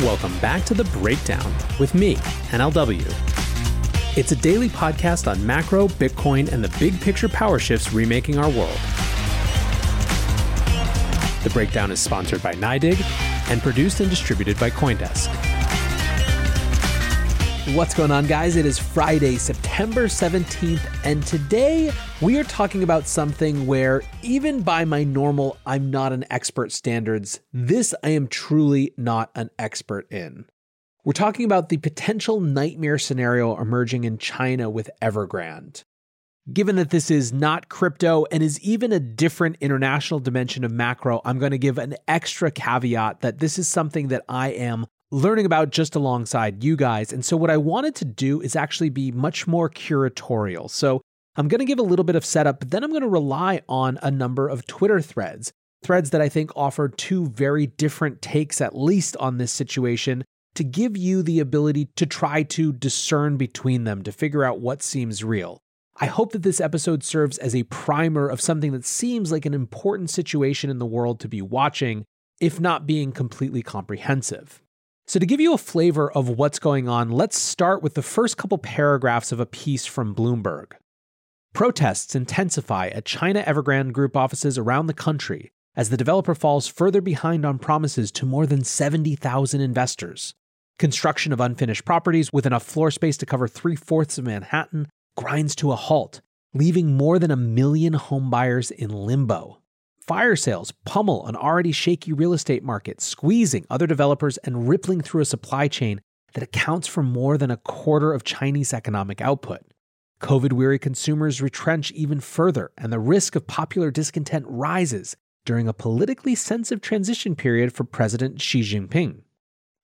Welcome back to The Breakdown with me, NLW. It's a daily podcast on macro, Bitcoin, and the big picture power shifts remaking our world. The Breakdown is sponsored by NYDIG and produced and distributed by Coindesk. What's going on, guys? It is Friday, September 17th, and today we are talking about something where, even by my normal I'm not an expert standards, this I am truly not an expert in. We're talking about the potential nightmare scenario emerging in China with Evergrande. Given that this is not crypto and is even a different international dimension of macro, I'm going to give an extra caveat that this is something that I am learning about just alongside you guys. And so, what I wanted to do is actually be much more curatorial. So, I'm going to give a little bit of setup, but then I'm going to rely on a number of Twitter threads, threads that I think offer two very different takes, at least on this situation, to give you the ability to try to discern between them to figure out what seems real. I hope that this episode serves as a primer of something that seems like an important situation in the world to be watching, if not being completely comprehensive. So, to give you a flavor of what's going on, let's start with the first couple paragraphs of a piece from Bloomberg. Protests intensify at China Evergrande Group offices around the country as the developer falls further behind on promises to more than 70,000 investors. Construction of unfinished properties with enough floor space to cover three fourths of Manhattan grinds to a halt, leaving more than a million homebuyers in limbo. Fire sales pummel an already shaky real estate market, squeezing other developers and rippling through a supply chain that accounts for more than a quarter of Chinese economic output. COVID weary consumers retrench even further, and the risk of popular discontent rises during a politically sensitive transition period for President Xi Jinping.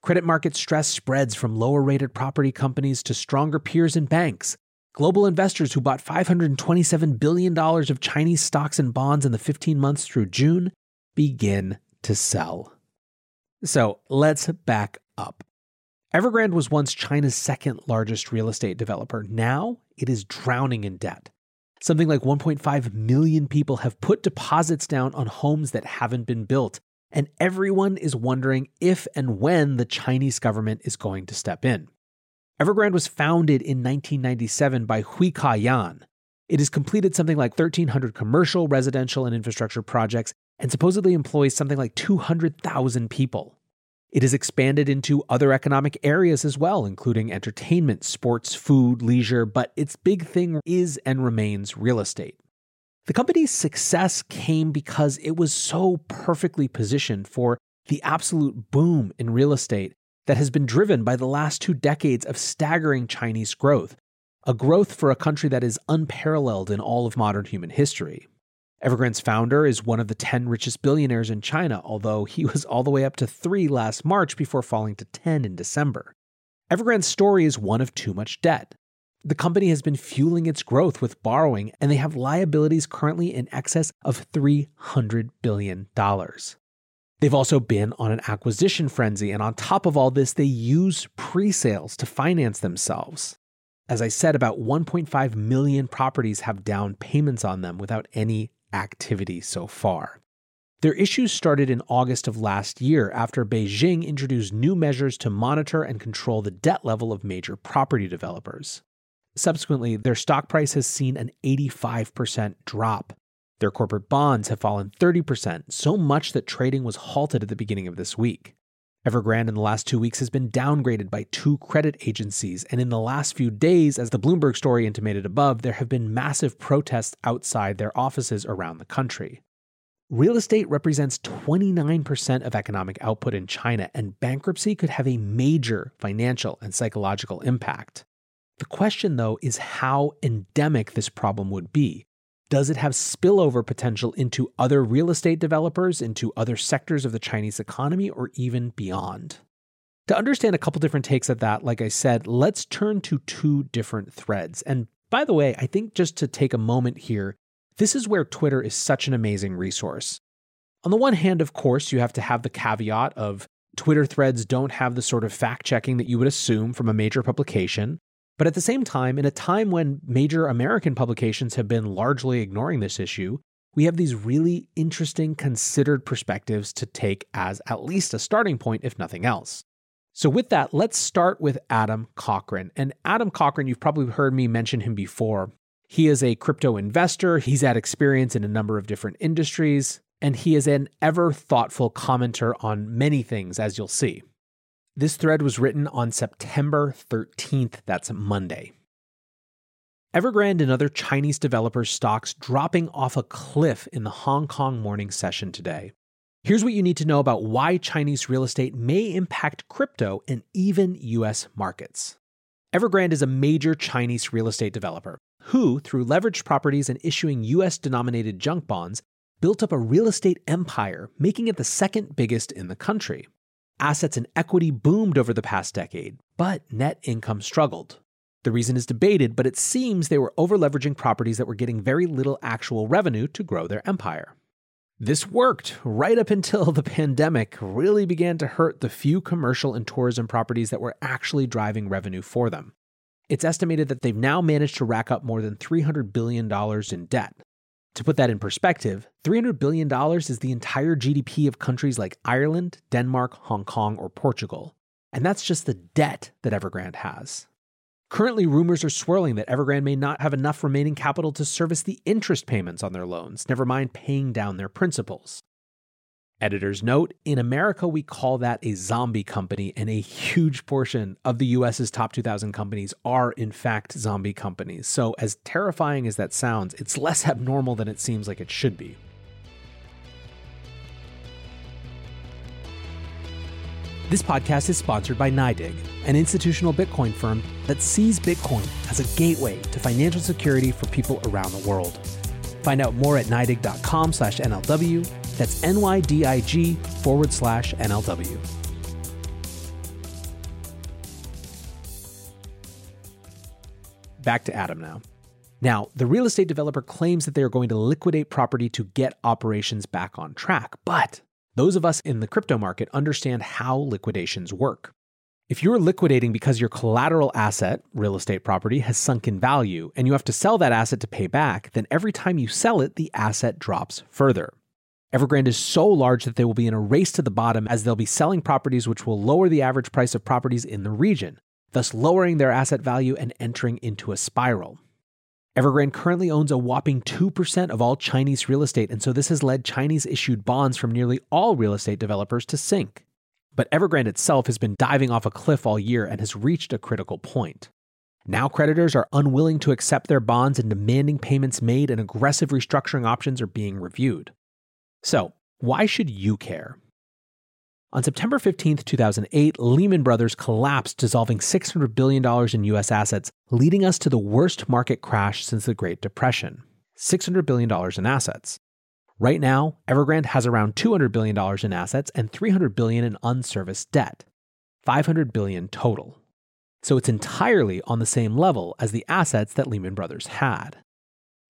Credit market stress spreads from lower rated property companies to stronger peers and banks, Global investors who bought $527 billion of Chinese stocks and bonds in the 15 months through June begin to sell. So let's back up. Evergrande was once China's second largest real estate developer. Now it is drowning in debt. Something like 1.5 million people have put deposits down on homes that haven't been built, and everyone is wondering if and when the Chinese government is going to step in. Evergrande was founded in 1997 by Hui Ka-yan. It has completed something like 1,300 commercial, residential, and infrastructure projects and supposedly employs something like 200,000 people. It has expanded into other economic areas as well, including entertainment, sports, food, leisure, but its big thing is and remains real estate. The company's success came because it was so perfectly positioned for the absolute boom in real estate that has been driven by the last two decades of staggering Chinese growth, a growth for a country that is unparalleled in all of modern human history. Evergrande's founder is one of the 10 richest billionaires in China, although he was all the way up to 3 last March before falling to 10 in December. Evergrande's story is one of too much debt. The company has been fueling its growth with borrowing, and they have liabilities currently in excess of $300 billion. They've also been on an acquisition frenzy, and on top of all this, they use pre sales to finance themselves. As I said, about 1.5 million properties have down payments on them without any activity so far. Their issues started in August of last year after Beijing introduced new measures to monitor and control the debt level of major property developers. Subsequently, their stock price has seen an 85% drop Their corporate bonds have fallen 30%, so much that trading was halted at the beginning of this week. Evergrande in the last two weeks has been downgraded by two credit agencies, and in the last few days, as the Bloomberg story intimated above, there have been massive protests outside their offices around the country. Real estate represents 29% of economic output in China, and bankruptcy could have a major financial and psychological impact. The question, though, is how endemic this problem would be. Does it have spillover potential into other real estate developers, into other sectors of the Chinese economy, or even beyond? To understand a couple different takes at that, like I said, let's turn to two different threads. And by the way, I think just to take a moment here, this is where Twitter is such an amazing resource. On the one hand, of course, you have to have the caveat of Twitter threads don't have the sort of fact checking that you would assume from a major publication. But at the same time, in a time when major American publications have been largely ignoring this issue, we have these really interesting, considered perspectives to take as at least a starting point, if nothing else. So, with that, let's start with Adam Cochran. And Adam Cochran, you've probably heard me mention him before. He is a crypto investor, he's had experience in a number of different industries, and he is an ever thoughtful commenter on many things, as you'll see. This thread was written on September 13th, that's Monday. Evergrande and other Chinese developer stocks dropping off a cliff in the Hong Kong morning session today. Here's what you need to know about why Chinese real estate may impact crypto and even US markets. Evergrande is a major Chinese real estate developer who, through leveraged properties and issuing US denominated junk bonds, built up a real estate empire, making it the second biggest in the country. Assets and equity boomed over the past decade, but net income struggled. The reason is debated, but it seems they were overleveraging properties that were getting very little actual revenue to grow their empire. This worked right up until the pandemic really began to hurt the few commercial and tourism properties that were actually driving revenue for them. It's estimated that they've now managed to rack up more than $300 billion in debt, to put that in perspective, $300 billion is the entire GDP of countries like Ireland, Denmark, Hong Kong, or Portugal. And that's just the debt that Evergrande has. Currently, rumors are swirling that Evergrande may not have enough remaining capital to service the interest payments on their loans, never mind paying down their principals. Editor's note In America, we call that a zombie company, and a huge portion of the US's top 2,000 companies are, in fact, zombie companies. So, as terrifying as that sounds, it's less abnormal than it seems like it should be. This podcast is sponsored by NYDIG, an institutional Bitcoin firm that sees Bitcoin as a gateway to financial security for people around the world. Find out more at NYDIG.com slash NLW that's NYDIG forward slash NLW. Back to Adam now. Now, the real estate developer claims that they are going to liquidate property to get operations back on track, but those of us in the crypto market understand how liquidations work. If you're liquidating because your collateral asset, real estate property, has sunk in value and you have to sell that asset to pay back, then every time you sell it, the asset drops further. Evergrande is so large that they will be in a race to the bottom as they'll be selling properties which will lower the average price of properties in the region, thus lowering their asset value and entering into a spiral. Evergrande currently owns a whopping 2% of all Chinese real estate, and so this has led Chinese issued bonds from nearly all real estate developers to sink. But Evergrande itself has been diving off a cliff all year and has reached a critical point. Now creditors are unwilling to accept their bonds and demanding payments made, and aggressive restructuring options are being reviewed. So, why should you care? On September 15, 2008, Lehman Brothers collapsed, dissolving $600 billion in US assets, leading us to the worst market crash since the Great Depression $600 billion in assets. Right now, Evergrande has around $200 billion in assets and $300 billion in unserviced debt, $500 billion total. So it's entirely on the same level as the assets that Lehman Brothers had.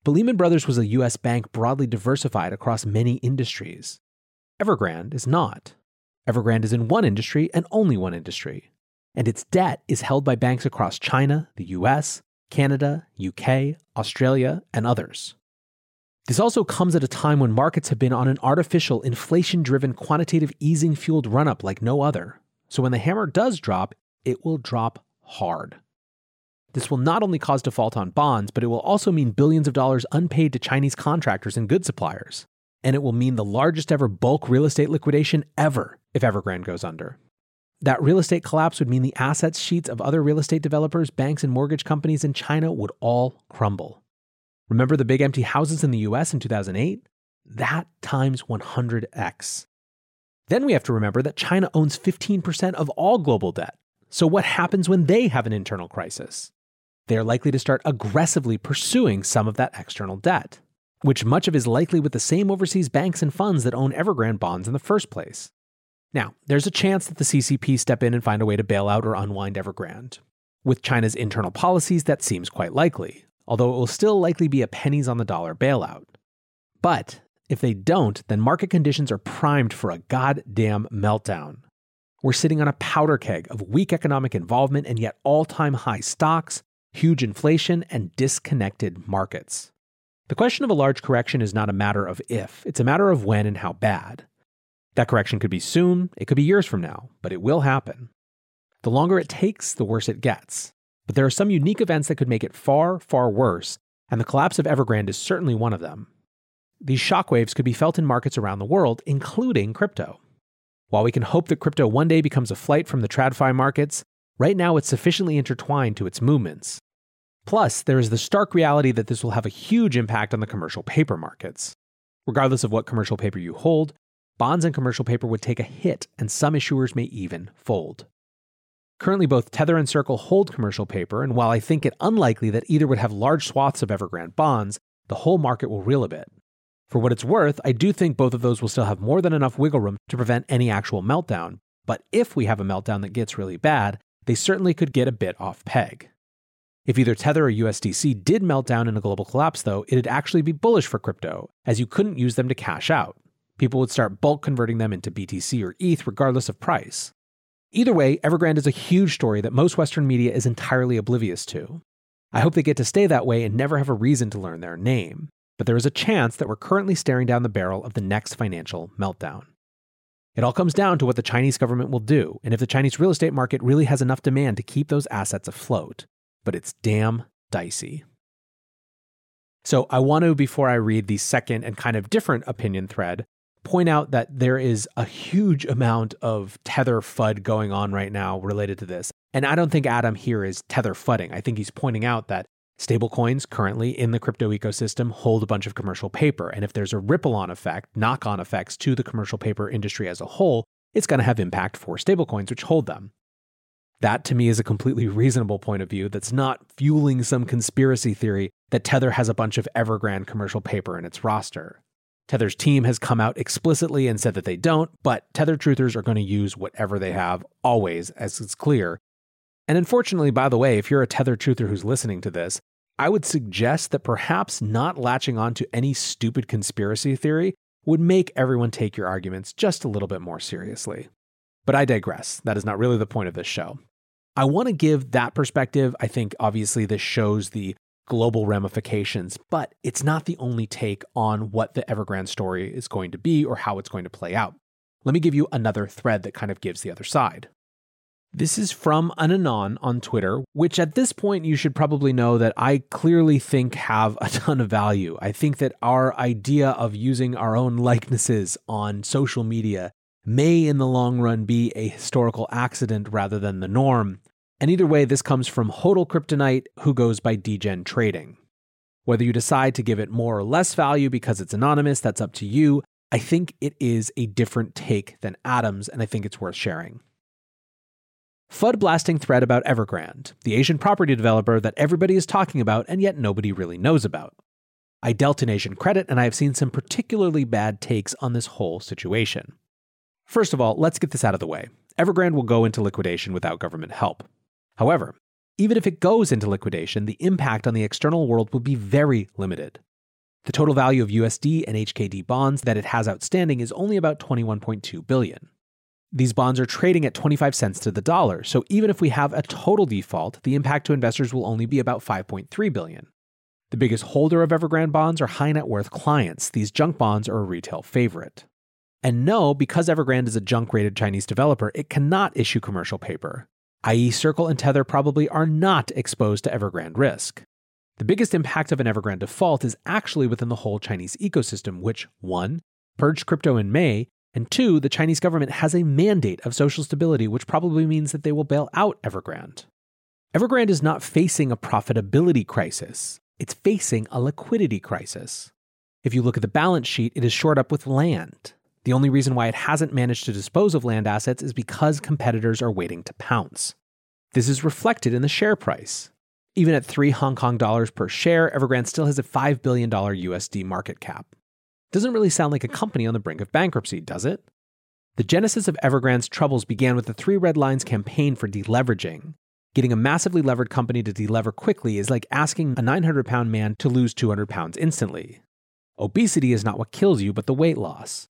But Lehman Brothers was a US bank broadly diversified across many industries. Evergrande is not. Evergrande is in one industry and only one industry. And its debt is held by banks across China, the US, Canada, UK, Australia, and others. This also comes at a time when markets have been on an artificial, inflation driven, quantitative easing fueled run up like no other. So when the hammer does drop, it will drop hard. This will not only cause default on bonds, but it will also mean billions of dollars unpaid to Chinese contractors and good suppliers. And it will mean the largest ever bulk real estate liquidation ever if Evergrande goes under. That real estate collapse would mean the assets sheets of other real estate developers, banks, and mortgage companies in China would all crumble. Remember the big empty houses in the US in 2008? That times 100x. Then we have to remember that China owns 15% of all global debt. So, what happens when they have an internal crisis? They are likely to start aggressively pursuing some of that external debt, which much of is likely with the same overseas banks and funds that own Evergrande bonds in the first place. Now, there's a chance that the CCP step in and find a way to bail out or unwind Evergrande. With China's internal policies, that seems quite likely, although it will still likely be a pennies on the dollar bailout. But if they don't, then market conditions are primed for a goddamn meltdown. We're sitting on a powder keg of weak economic involvement and yet all time high stocks, huge inflation, and disconnected markets. The question of a large correction is not a matter of if, it's a matter of when and how bad. That correction could be soon, it could be years from now, but it will happen. The longer it takes, the worse it gets. But there are some unique events that could make it far, far worse, and the collapse of Evergrande is certainly one of them. These shockwaves could be felt in markets around the world, including crypto. While we can hope that crypto one day becomes a flight from the TradFi markets, right now it's sufficiently intertwined to its movements. Plus, there is the stark reality that this will have a huge impact on the commercial paper markets. Regardless of what commercial paper you hold, bonds and commercial paper would take a hit, and some issuers may even fold. Currently, both Tether and Circle hold commercial paper, and while I think it unlikely that either would have large swaths of Evergrande bonds, the whole market will reel a bit. For what it's worth, I do think both of those will still have more than enough wiggle room to prevent any actual meltdown. But if we have a meltdown that gets really bad, they certainly could get a bit off peg. If either Tether or USDC did melt down in a global collapse, though, it'd actually be bullish for crypto, as you couldn't use them to cash out. People would start bulk converting them into BTC or ETH regardless of price. Either way, Evergrande is a huge story that most Western media is entirely oblivious to. I hope they get to stay that way and never have a reason to learn their name but there is a chance that we're currently staring down the barrel of the next financial meltdown. It all comes down to what the Chinese government will do, and if the Chinese real estate market really has enough demand to keep those assets afloat. But it's damn dicey. So, I want to, before I read the second and kind of different opinion thread, point out that there is a huge amount of tether FUD going on right now related to this. And I don't think Adam here is tether fudding. I think he's pointing out that Stablecoins currently in the crypto ecosystem hold a bunch of commercial paper. And if there's a ripple on effect, knock on effects to the commercial paper industry as a whole, it's going to have impact for stablecoins which hold them. That to me is a completely reasonable point of view that's not fueling some conspiracy theory that Tether has a bunch of Evergrande commercial paper in its roster. Tether's team has come out explicitly and said that they don't, but Tether truthers are going to use whatever they have always, as it's clear. And unfortunately, by the way, if you're a Tether truther who's listening to this, I would suggest that perhaps not latching on to any stupid conspiracy theory would make everyone take your arguments just a little bit more seriously. But I digress. That is not really the point of this show. I want to give that perspective. I think obviously this shows the global ramifications, but it's not the only take on what the Evergrande story is going to be or how it's going to play out. Let me give you another thread that kind of gives the other side. This is from an Anon on Twitter, which at this point you should probably know that I clearly think have a ton of value. I think that our idea of using our own likenesses on social media may in the long run be a historical accident rather than the norm. And either way, this comes from Hodl Kryptonite, who goes by Degen Trading. Whether you decide to give it more or less value because it's anonymous, that's up to you. I think it is a different take than Adam's, and I think it's worth sharing. FUD blasting thread about Evergrande, the Asian property developer that everybody is talking about and yet nobody really knows about. I dealt in Asian credit and I have seen some particularly bad takes on this whole situation. First of all, let's get this out of the way. Evergrande will go into liquidation without government help. However, even if it goes into liquidation, the impact on the external world will be very limited. The total value of USD and HKD bonds that it has outstanding is only about 21.2 billion. These bonds are trading at 25 cents to the dollar, so even if we have a total default, the impact to investors will only be about 5.3 billion. The biggest holder of Evergrande bonds are high net worth clients. These junk bonds are a retail favorite. And no, because Evergrande is a junk rated Chinese developer, it cannot issue commercial paper. i.e., Circle and Tether probably are not exposed to Evergrande risk. The biggest impact of an Evergrande default is actually within the whole Chinese ecosystem, which, one, purged crypto in May, and two, the Chinese government has a mandate of social stability, which probably means that they will bail out Evergrande. Evergrande is not facing a profitability crisis, it's facing a liquidity crisis. If you look at the balance sheet, it is short up with land. The only reason why it hasn't managed to dispose of land assets is because competitors are waiting to pounce. This is reflected in the share price. Even at 3 Hong Kong dollars per share, Evergrande still has a $5 billion USD market cap. Doesn't really sound like a company on the brink of bankruptcy, does it? The genesis of Evergrande's troubles began with the Three Red Lines campaign for deleveraging. Getting a massively levered company to delever quickly is like asking a 900 pound man to lose 200 pounds instantly. Obesity is not what kills you, but the weight loss.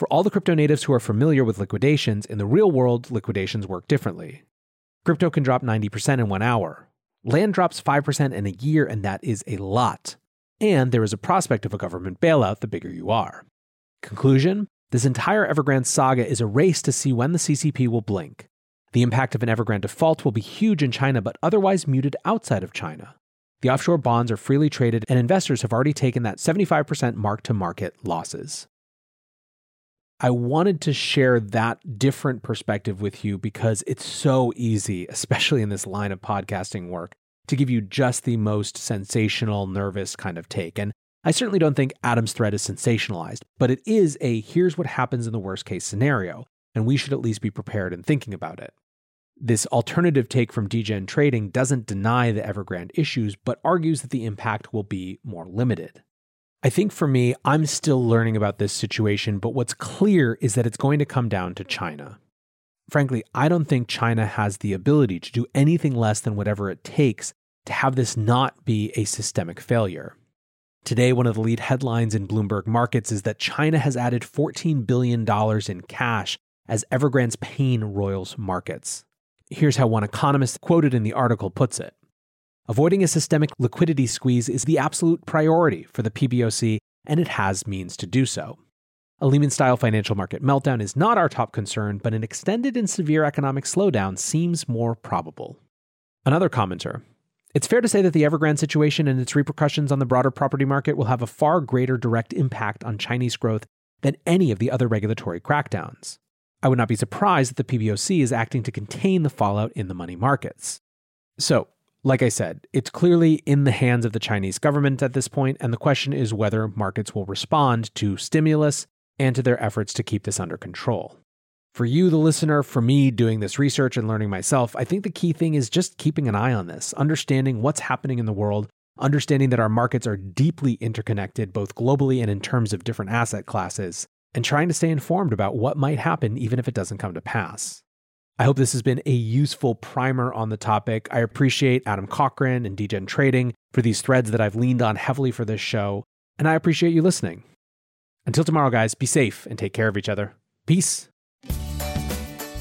For all the crypto natives who are familiar with liquidations, in the real world, liquidations work differently. Crypto can drop 90% in one hour, Land drops 5% in a year, and that is a lot. And there is a prospect of a government bailout the bigger you are. Conclusion this entire Evergrande saga is a race to see when the CCP will blink. The impact of an Evergrande default will be huge in China, but otherwise muted outside of China. The offshore bonds are freely traded, and investors have already taken that 75% mark to market losses. I wanted to share that different perspective with you because it's so easy, especially in this line of podcasting work, to give you just the most sensational, nervous kind of take. And I certainly don't think Adam's threat is sensationalized, but it is a here's what happens in the worst case scenario, and we should at least be prepared in thinking about it. This alternative take from Degen Trading doesn't deny the Evergrande issues, but argues that the impact will be more limited. I think for me, I'm still learning about this situation, but what's clear is that it's going to come down to China. Frankly, I don't think China has the ability to do anything less than whatever it takes to have this not be a systemic failure. Today, one of the lead headlines in Bloomberg Markets is that China has added $14 billion in cash as Evergrande's pain roils markets. Here's how one economist quoted in the article puts it Avoiding a systemic liquidity squeeze is the absolute priority for the PBOC, and it has means to do so. A Lehman style financial market meltdown is not our top concern, but an extended and severe economic slowdown seems more probable. Another commenter it's fair to say that the Evergrande situation and its repercussions on the broader property market will have a far greater direct impact on Chinese growth than any of the other regulatory crackdowns. I would not be surprised that the PBOC is acting to contain the fallout in the money markets. So, like I said, it's clearly in the hands of the Chinese government at this point, and the question is whether markets will respond to stimulus and to their efforts to keep this under control. For you, the listener, for me doing this research and learning myself, I think the key thing is just keeping an eye on this, understanding what's happening in the world, understanding that our markets are deeply interconnected, both globally and in terms of different asset classes, and trying to stay informed about what might happen even if it doesn't come to pass. I hope this has been a useful primer on the topic. I appreciate Adam Cochran and Degen Trading for these threads that I've leaned on heavily for this show, and I appreciate you listening. Until tomorrow, guys, be safe and take care of each other. Peace.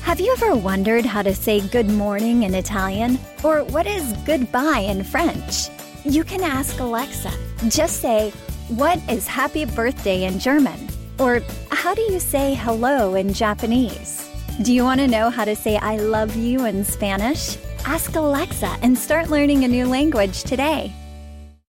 Have you ever wondered how to say good morning in Italian? Or what is goodbye in French? You can ask Alexa. Just say, What is happy birthday in German? Or how do you say hello in Japanese? Do you want to know how to say I love you in Spanish? Ask Alexa and start learning a new language today.